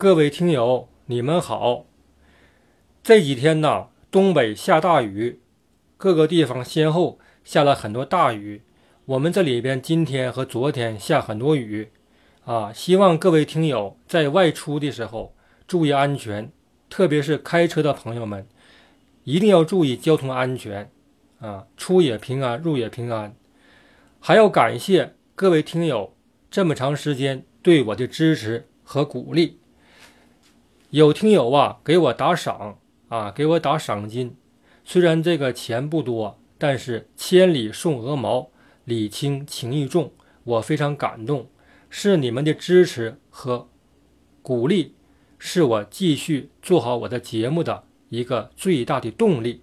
各位听友，你们好。这几天呢，东北下大雨，各个地方先后下了很多大雨。我们这里边今天和昨天下很多雨，啊，希望各位听友在外出的时候注意安全，特别是开车的朋友们，一定要注意交通安全，啊，出也平安，入也平安。还要感谢各位听友这么长时间对我的支持和鼓励。有听友啊给我打赏啊，给我打赏金，虽然这个钱不多，但是千里送鹅毛。礼轻情意重，我非常感动，是你们的支持和鼓励，是我继续做好我的节目的一个最大的动力。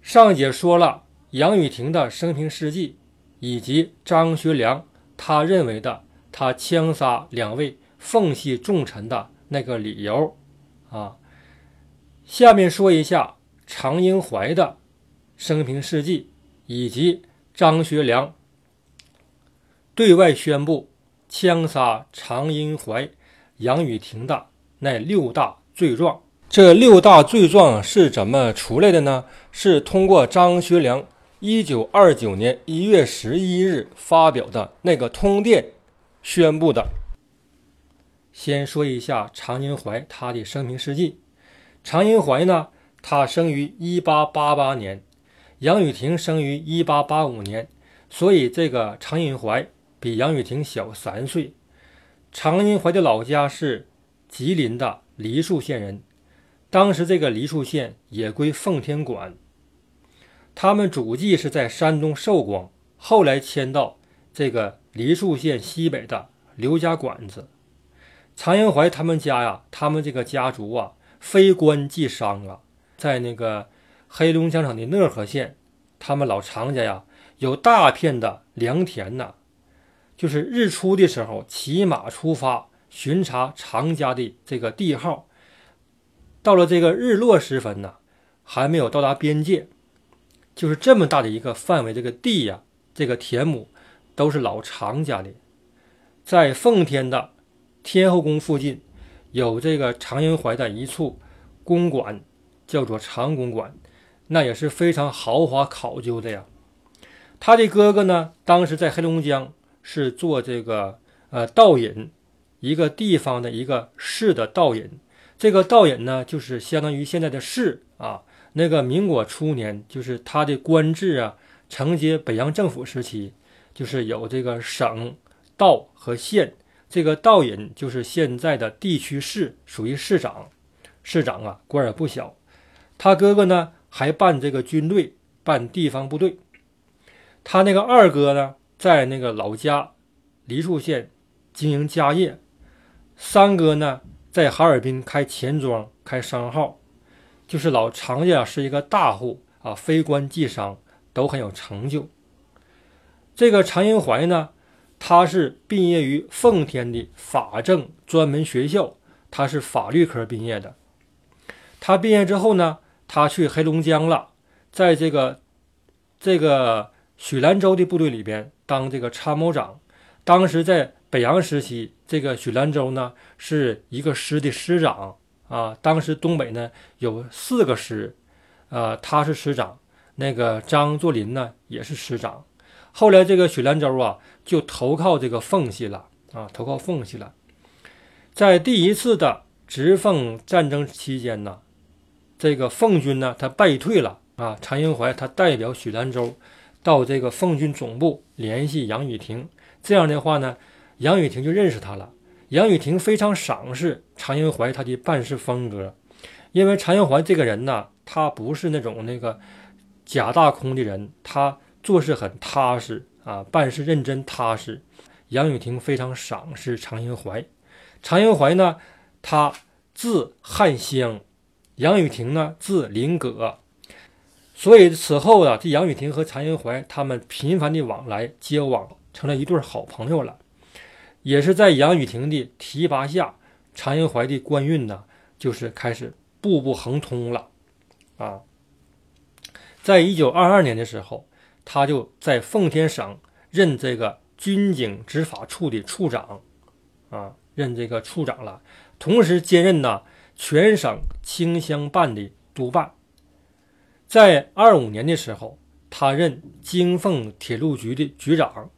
上节说了杨雨婷的生平事迹，以及张学良他认为的他枪杀两位奉系重臣的那个理由啊。下面说一下常英怀的生平事迹。以及张学良对外宣布枪杀常荫槐、杨雨婷的那六大罪状，这六大罪状是怎么出来的呢？是通过张学良一九二九年一月十一日发表的那个通电宣布的。先说一下常荫槐他的生平事迹。常荫槐呢，他生于一八八八年。杨雨婷生于一八八五年，所以这个常荫槐比杨雨婷小三岁。常荫槐的老家是吉林的梨树县人，当时这个梨树县也归奉天管。他们祖籍是在山东寿光，后来迁到这个梨树县西北的刘家馆子。常荫槐他们家呀，他们这个家族啊，非官即商啊，在那个。黑龙江省的讷河县，他们老常家呀，有大片的良田呐。就是日出的时候，骑马出发巡查常家的这个地号，到了这个日落时分呢，还没有到达边界，就是这么大的一个范围，这个地呀，这个田亩都是老常家的。在奉天的天后宫附近，有这个常云怀的一处公馆，叫做常公馆。那也是非常豪华考究的呀。他的哥哥呢，当时在黑龙江是做这个呃道引，一个地方的一个市的道引。这个道引呢，就是相当于现在的市啊。那个民国初年，就是他的官制啊，承接北洋政府时期，就是有这个省、道和县。这个道引就是现在的地区市，属于市长。市长啊，官儿不小。他哥哥呢？还办这个军队，办地方部队。他那个二哥呢，在那个老家梨树县经营家业。三哥呢，在哈尔滨开钱庄、开商号。就是老常家是一个大户啊，非官即商，都很有成就。这个常英怀呢，他是毕业于奉天的法政专门学校，他是法律科毕业的。他毕业之后呢？他去黑龙江了，在这个这个许兰州的部队里边当这个参谋长。当时在北洋时期，这个许兰州呢是一个师的师长啊。当时东北呢有四个师，呃，他是师长，那个张作霖呢也是师长。后来这个许兰州啊就投靠这个奉系了啊，投靠奉系了。在第一次的直奉战争期间呢。这个奉军呢，他败退了啊。常英怀他代表许兰州到这个奉军总部联系杨雨婷，这样的话呢，杨雨婷就认识他了。杨雨婷非常赏识常英怀他的办事风格，因为常英怀这个人呢，他不是那种那个假大空的人，他做事很踏实啊，办事认真踏实。杨雨婷非常赏识常英怀。常英怀呢，他字汉香。杨雨婷呢，字林葛，所以此后啊，这杨雨婷和常英怀他们频繁的往来交往，成了一对好朋友了。也是在杨雨婷的提拔下，常英怀的官运呢，就是开始步步亨通了。啊，在一九二二年的时候，他就在奉天省任这个军警执法处的处长，啊，任这个处长了，同时兼任呢全省清乡办的督办。在二五年的时候，他任京凤铁路局的局长；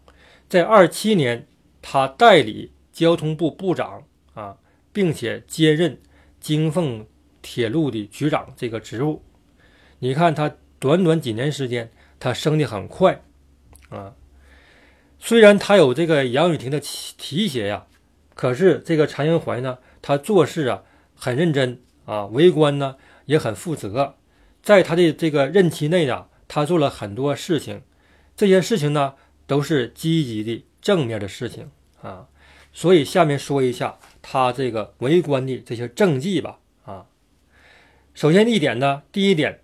在二七年，他代理交通部部长啊，并且兼任京凤铁路的局长这个职务。你看他短短几年时间，他升的很快啊。虽然他有这个杨雨婷的提携呀，可是这个常英怀呢，他做事啊很认真啊，为官呢也很负责。在他的这个任期内啊，他做了很多事情，这些事情呢都是积极的、正面的事情啊。所以下面说一下他这个为官的这些政绩吧啊。首先一点呢，第一点，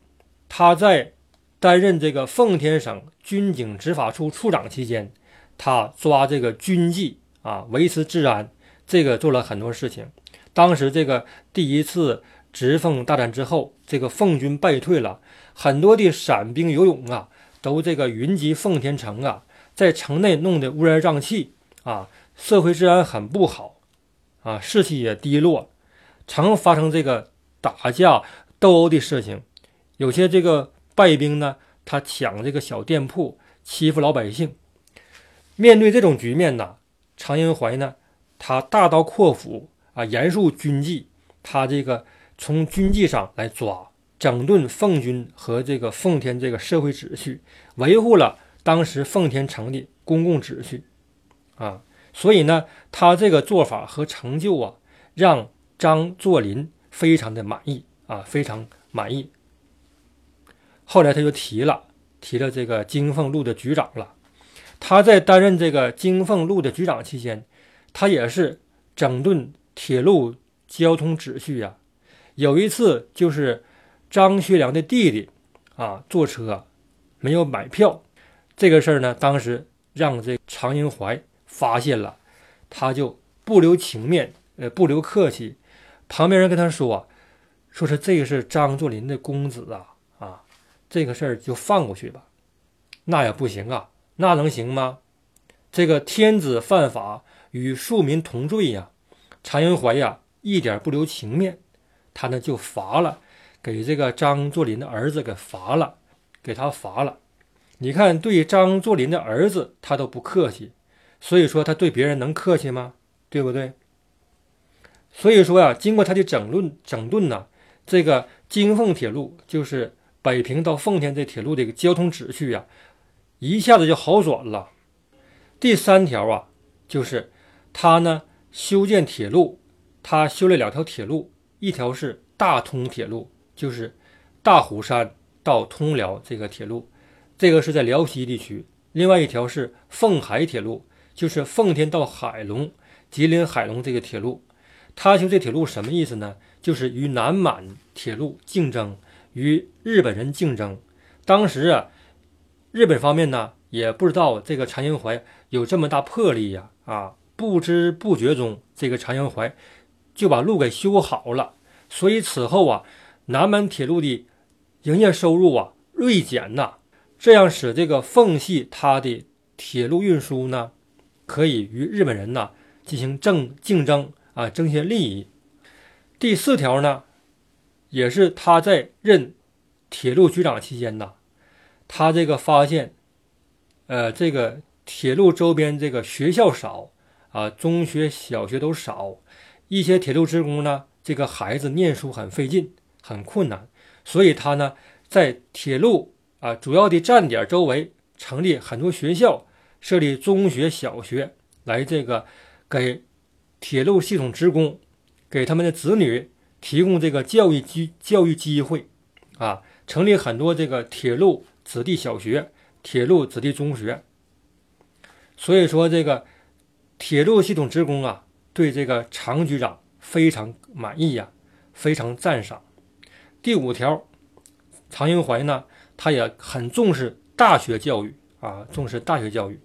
他在担任这个奉天省军警执法处处长期间。他抓这个军纪啊，维持治安，这个做了很多事情。当时这个第一次直奉大战之后，这个奉军败退了，很多的散兵游勇啊，都这个云集奉天城啊，在城内弄得乌烟瘴气啊，社会治安很不好啊，士气也低落，常发生这个打架斗殴的事情。有些这个败兵呢，他抢这个小店铺，欺负老百姓。面对这种局面呢，常英怀呢，他大刀阔斧啊，严肃军纪，他这个从军纪上来抓，整顿奉军和这个奉天这个社会秩序，维护了当时奉天城的公共秩序啊。所以呢，他这个做法和成就啊，让张作霖非常的满意啊，非常满意。后来他就提了，提了这个京凤路的局长了。他在担任这个京凤路的局长期间，他也是整顿铁路交通秩序呀。有一次就是张学良的弟弟啊坐车没有买票，这个事儿呢，当时让这常英怀发现了，他就不留情面，呃，不留客气。旁边人跟他说，说是这个是张作霖的公子，啊，这个事儿就放过去吧。那也不行啊。那能行吗？这个天子犯法与庶民同罪呀！常英怀呀，一点不留情面，他呢就罚了，给这个张作霖的儿子给罚了，给他罚了。你看，对张作霖的儿子他都不客气，所以说他对别人能客气吗？对不对？所以说呀，经过他的整顿整顿呢，这个京凤铁路就是北平到奉天这铁路的一个交通秩序呀。一下子就好转了。第三条啊，就是他呢修建铁路，他修了两条铁路，一条是大通铁路，就是大虎山到通辽这个铁路，这个是在辽西地区；另外一条是奉海铁路，就是奉天到海龙、吉林海龙这个铁路。他修这铁路什么意思呢？就是与南满铁路竞争，与日本人竞争。当时啊。日本方面呢，也不知道这个常英怀有这么大魄力呀，啊，不知不觉中，这个常英怀就把路给修好了。所以此后啊，南满铁路的营业收入啊锐减呐，这样使这个奉系它的铁路运输呢，可以与日本人呢进行争竞争啊，争些利益。第四条呢，也是他在任铁路局长期间呢。他这个发现，呃，这个铁路周边这个学校少啊，中学、小学都少，一些铁路职工呢，这个孩子念书很费劲，很困难，所以他呢，在铁路啊主要的站点周围成立很多学校，设立中学、小学，来这个给铁路系统职工，给他们的子女提供这个教育机教育机会啊，成立很多这个铁路。子弟小学、铁路子弟中学，所以说这个铁路系统职工啊，对这个常局长非常满意呀，非常赞赏。第五条，常英怀呢，他也很重视大学教育啊，重视大学教育。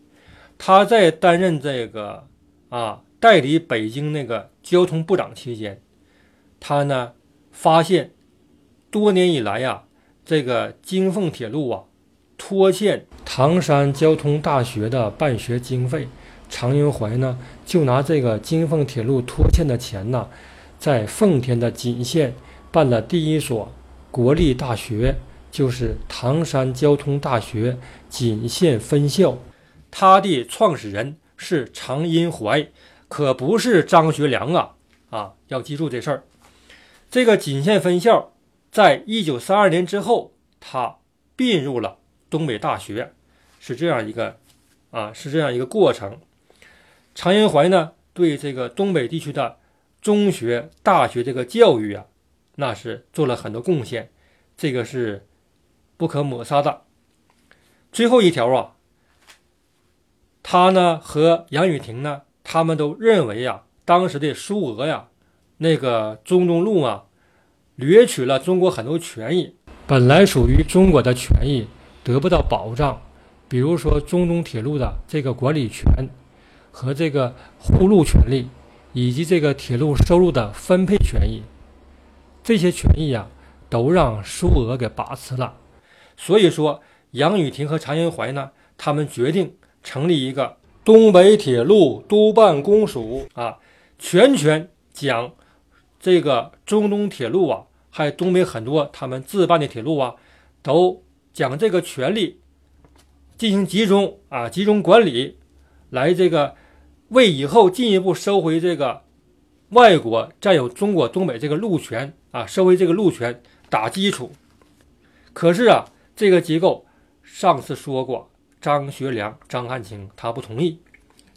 他在担任这个啊代理北京那个交通部长期间，他呢发现多年以来呀，这个京凤铁路啊。拖欠唐山交通大学的办学经费常英怀呢，就拿这个京凤铁路拖欠的钱呢，在奉天的锦县办了第一所国立大学，就是唐山交通大学锦县分校。他的创始人是常荫怀，可不是张学良啊！啊，要记住这事儿。这个锦县分校在一九三二年之后，他并入了东北大学，是这样一个啊，是这样一个过程。常荫怀呢，对这个东北地区的中学、大学这个教育啊，那是做了很多贡献，这个是不可抹杀的。最后一条啊，他呢和杨雨婷呢，他们都认为呀，当时的苏俄呀，那个中东路啊，掠取了中国很多权益，本来属于中国的权益得不到保障，比如说中东铁路的这个管理权。和这个护路权利，以及这个铁路收入的分配权益，这些权益呀，都让苏俄给把持了。所以说，杨雨婷和常荫怀呢，他们决定成立一个东北铁路督办公署啊，全权将这个中东铁路啊，还有东北很多他们自办的铁路啊，都将这个权利进行集中啊，集中管理，来这个。为以后进一步收回这个外国占有中国东北这个路权啊，收回这个路权打基础。可是啊，这个机构上次说过，张学良、张汉卿他不同意，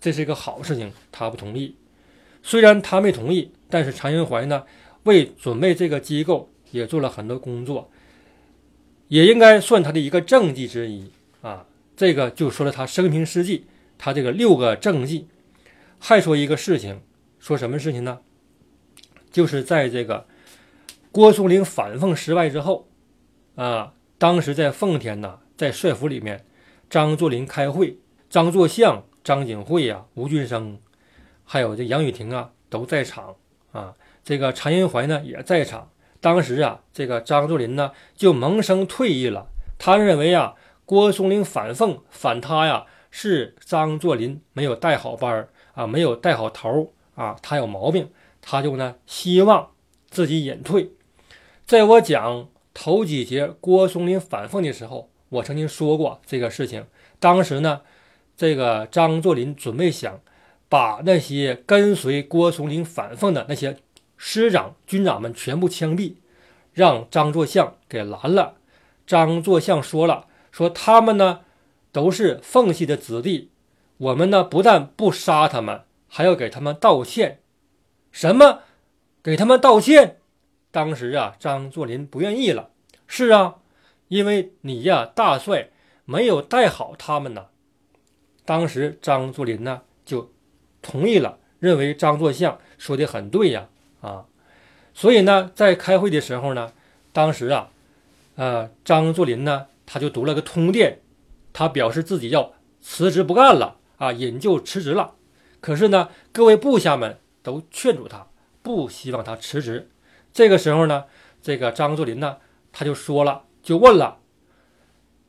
这是一个好事情，他不同意。虽然他没同意，但是常荫怀呢，为准备这个机构也做了很多工作，也应该算他的一个政绩之一啊。这个就说了他生平事迹，他这个六个政绩。还说一个事情，说什么事情呢？就是在这个郭松龄反奉失败之后，啊，当时在奉天呐，在帅府里面，张作霖开会，张作相、张景惠呀、吴俊升，还有这杨雨婷啊都在场啊。这个常云怀呢也在场。当时啊，这个张作霖呢就萌生退意了，他认为啊，郭松龄反奉反他呀，是张作霖没有带好班儿。啊，没有带好头儿啊，他有毛病，他就呢希望自己隐退。在我讲头几节郭松龄反奉的时候，我曾经说过这个事情。当时呢，这个张作霖准备想把那些跟随郭松龄反奉的那些师长、军长们全部枪毙，让张作相给拦了。张作相说了，说他们呢都是奉系的子弟。我们呢，不但不杀他们，还要给他们道歉。什么？给他们道歉？当时啊，张作霖不愿意了。是啊，因为你呀，大帅没有带好他们呢。当时张作霖呢就同意了，认为张作相说的很对呀。啊，所以呢，在开会的时候呢，当时啊，呃，张作霖呢他就读了个通电，他表示自己要辞职不干了。啊，引咎辞职了，可是呢，各位部下们都劝阻他，不希望他辞职。这个时候呢，这个张作霖呢，他就说了，就问了：“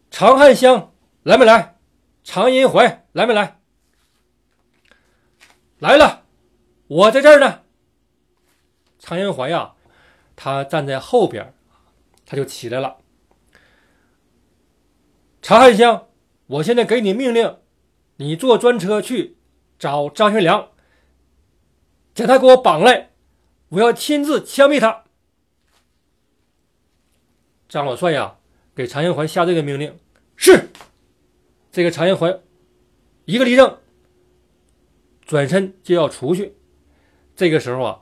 常汉香来没来？常荫怀来没来？”来了，我在这儿呢。常荫怀呀，他站在后边，他就起来了。常汉香，我现在给你命令。你坐专车去找张学良，将他给我绑来，我要亲自枪毙他。张老帅呀，给常荫怀下这个命令是。这个常荫怀一个立正，转身就要出去。这个时候啊，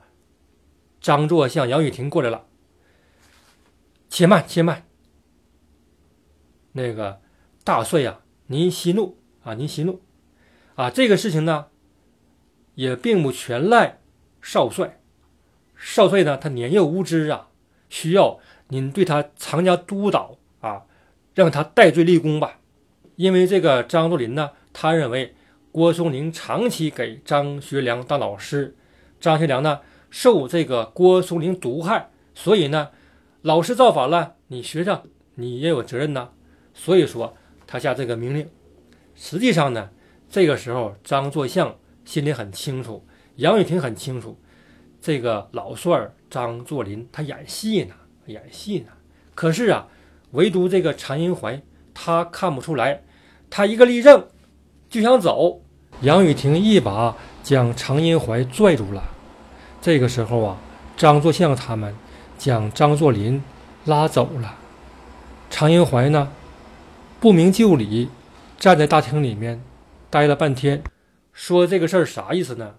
张作相、杨雨婷过来了，且慢，且慢。那个大帅呀，您息怒。啊，您息怒，啊，这个事情呢，也并不全赖少帅。少帅呢，他年幼无知啊，需要您对他常加督导啊，让他戴罪立功吧。因为这个张作霖呢，他认为郭松龄长期给张学良当老师，张学良呢受这个郭松龄毒害，所以呢，老师造反了，你学生你也有责任呐。所以说，他下这个命令。实际上呢，这个时候，张作相心里很清楚，杨雨婷很清楚，这个老帅张作霖他演戏呢，演戏呢。可是啊，唯独这个常荫槐他看不出来，他一个立正就想走，杨雨婷一把将常荫槐拽住了。这个时候啊，张作相他们将张作霖拉走了。常荫槐呢，不明就里，站在大厅里面待了半天，说这个事儿啥意思呢？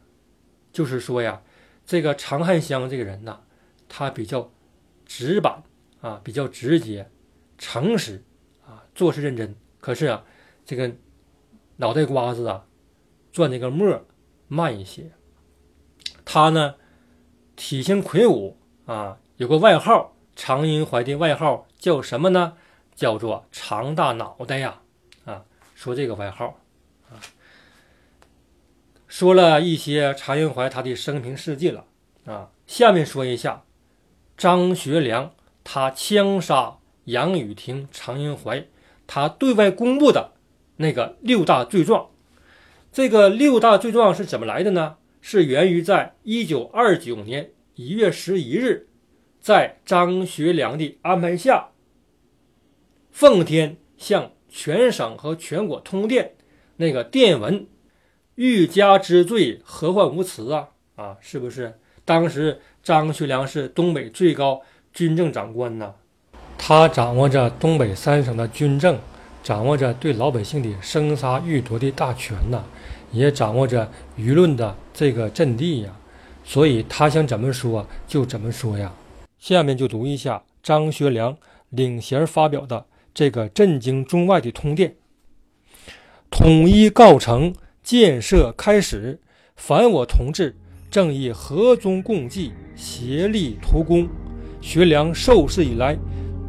就是说呀，这个常汉香这个人呐，他比较直板啊，比较直接、诚实啊，做事认真。可是啊，这个脑袋瓜子啊，转那个墨慢一些。他呢。体型魁梧啊，有个外号，常荫槐的外号叫什么呢？叫做“常大脑袋”呀！啊，说这个外号啊，说了一些常荫槐他的生平事迹了啊。下面说一下张学良他枪杀杨雨婷、常荫槐，他对外公布的那个六大罪状。这个六大罪状是怎么来的呢？是源于在一九二九年一月十一日，在张学良的安排下，奉天向全省和全国通电，那个电文，欲加之罪，何患无辞啊！啊，是不是？当时张学良是东北最高军政长官呐，他掌握着东北三省的军政，掌握着对老百姓的生杀予夺的大权呐。也掌握着舆论的这个阵地呀，所以他想怎么说就怎么说呀。下面就读一下张学良领衔发表的这个震惊中外的通电：统一告成，建设开始，凡我同志正以和衷共济，协力图功。学良受事以来，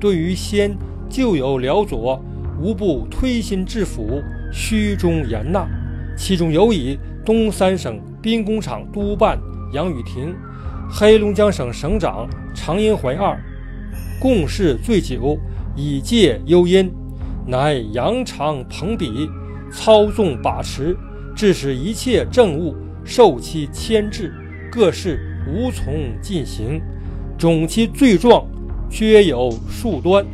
对于先旧有辽左，无不推心置腹，虚中言纳。其中有以东三省兵工厂督办杨雨婷、黑龙江省省长常荫槐二共事醉酒，以借诱因，乃扬长捧笔，操纵把持，致使一切政务受其牵制，各事无从进行。总其罪状，皆有数端。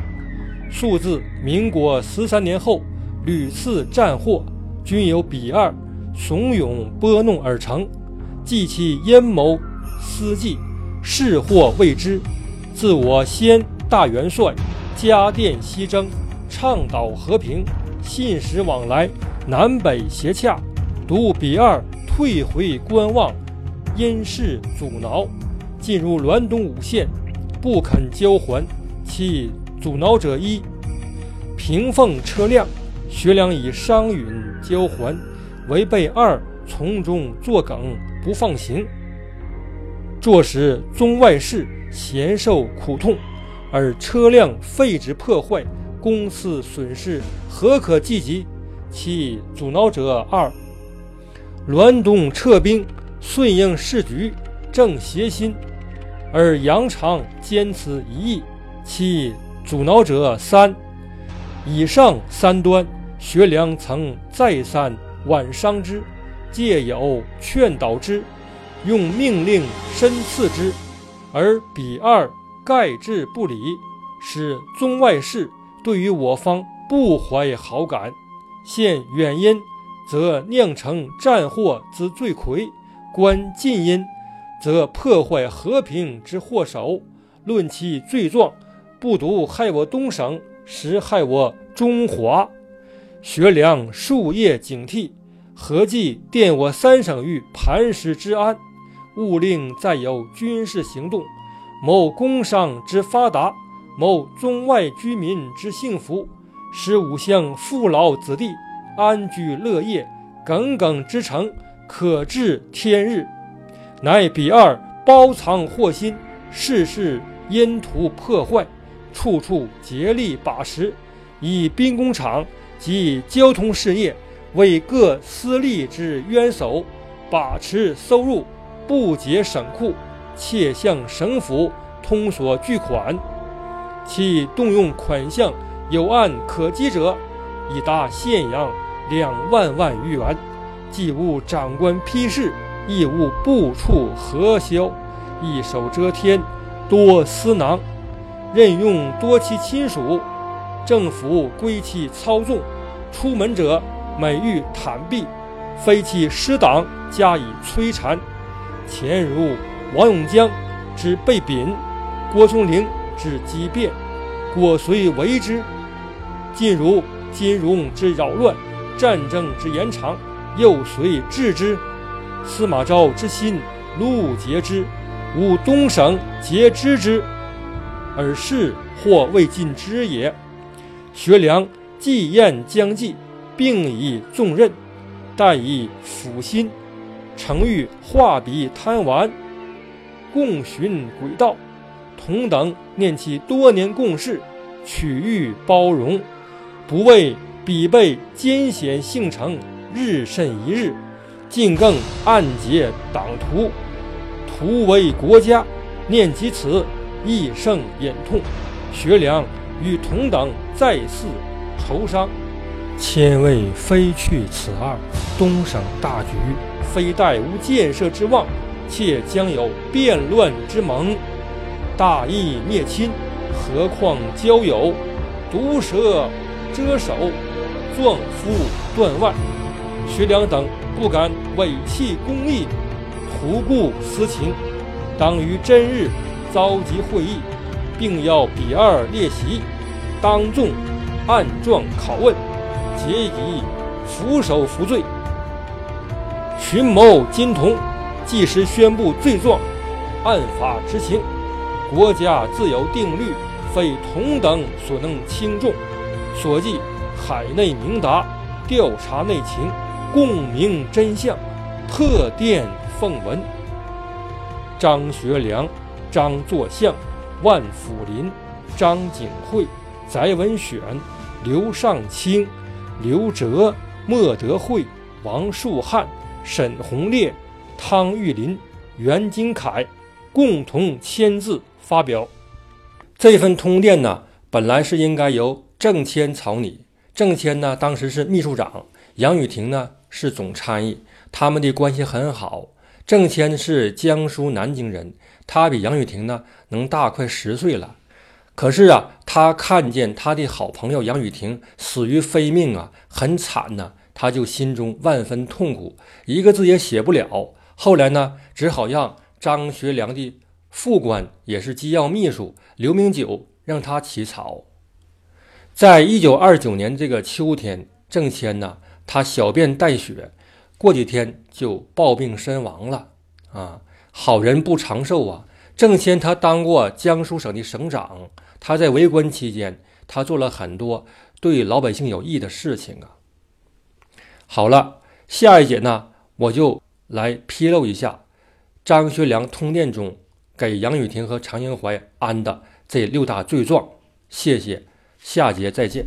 数自民国十三年后，屡次战祸。均由彼二怂恿拨弄而成，计其阴谋私计，是或未知。自我先大元帅加电西征，倡导和平，信使往来，南北协洽。独彼二退回观望，因事阻挠，进入滦东五县，不肯交还。其阻挠者一，平奉车辆。学良以商允交还，违背二从中作梗不放行，坐使中外事咸受苦痛，而车辆废纸破坏，公司损失何可计及？其阻挠者二，滦东撤兵顺应时局，正邪心，而杨常坚持一意，其阻挠者三。以上三端。学良曾再三挽伤之，借有劝导之，用命令深赐之，而彼二盖置不理，使中外事对于我方不怀好感。现远因，则酿成战祸之罪魁；观近因，则破坏和平之祸首。论其罪状，不独害我东省，实害我中华。学良数夜警惕，合计奠我三省于磐石之安，勿令再有军事行动，谋工商之发达，谋中外居民之幸福，使五乡父老子弟安居乐业，耿耿之诚，可至天日。乃彼二包藏祸心，事事因图破坏，处处竭力把持，以兵工厂。及交通事业为各私利之冤首，把持收入，不解省库，且向省府通索巨款，其动用款项有案可稽者，已达县阳两万万余元。既无长官批示，亦无部处核销，一手遮天，多私囊。任用多其亲属，政府归其操纵。出门者每欲袒避，非其师党加以摧残。前如王永江之被贬，郭松龄之激变，果遂为之；近如金融之扰乱，战争之延长，又遂治之。司马昭之心，陆竭之，吾东省皆知之。而事或未尽之也。学良既验将计，并以重任，但以抚心，诚欲画笔贪玩，共寻轨道。同等念其多年共事，取欲包容，不为彼辈艰险性成，日甚一日，尽更暗结党徒，图为国家。念及此。亦生隐痛，学良与同等再次愁伤。千位非去此二，东省大局，非待无建设之望，且将有变乱之盟。大义灭亲，何况交友？毒蛇遮手，壮夫断腕。徐良等不敢违弃公义，胡顾私情，当于真日。召集会议，并要比二列席，当众暗状拷问，皆以俯首服罪。群谋金童即时宣布罪状，按法执行。国家自有定律，非同等所能轻重。所记海内明达，调查内情，共明真相，特电奉文。张学良。张作相、万福林、张景惠、翟文选、刘尚卿、刘哲、莫德惠、王树汉、沈鸿烈、汤玉麟、袁金凯共同签字发表。这份通电呢，本来是应该由郑谦草拟。郑谦呢，当时是秘书长，杨雨婷呢是总参议，他们的关系很好。郑谦是江苏南京人。他比杨雨婷呢能大快十岁了，可是啊，他看见他的好朋友杨雨婷死于非命啊，很惨呐，他就心中万分痛苦，一个字也写不了。后来呢，只好让张学良的副官，也是机要秘书刘明九，让他起草。在一九二九年这个秋天，郑谦呢，他小便带血，过几天就暴病身亡了啊。好人不长寿啊！郑谦他当过江苏省的省长，他在为官期间，他做了很多对老百姓有益的事情啊。好了，下一节呢，我就来披露一下张学良通电中给杨雨婷和常英怀安的这六大罪状。谢谢，下节再见。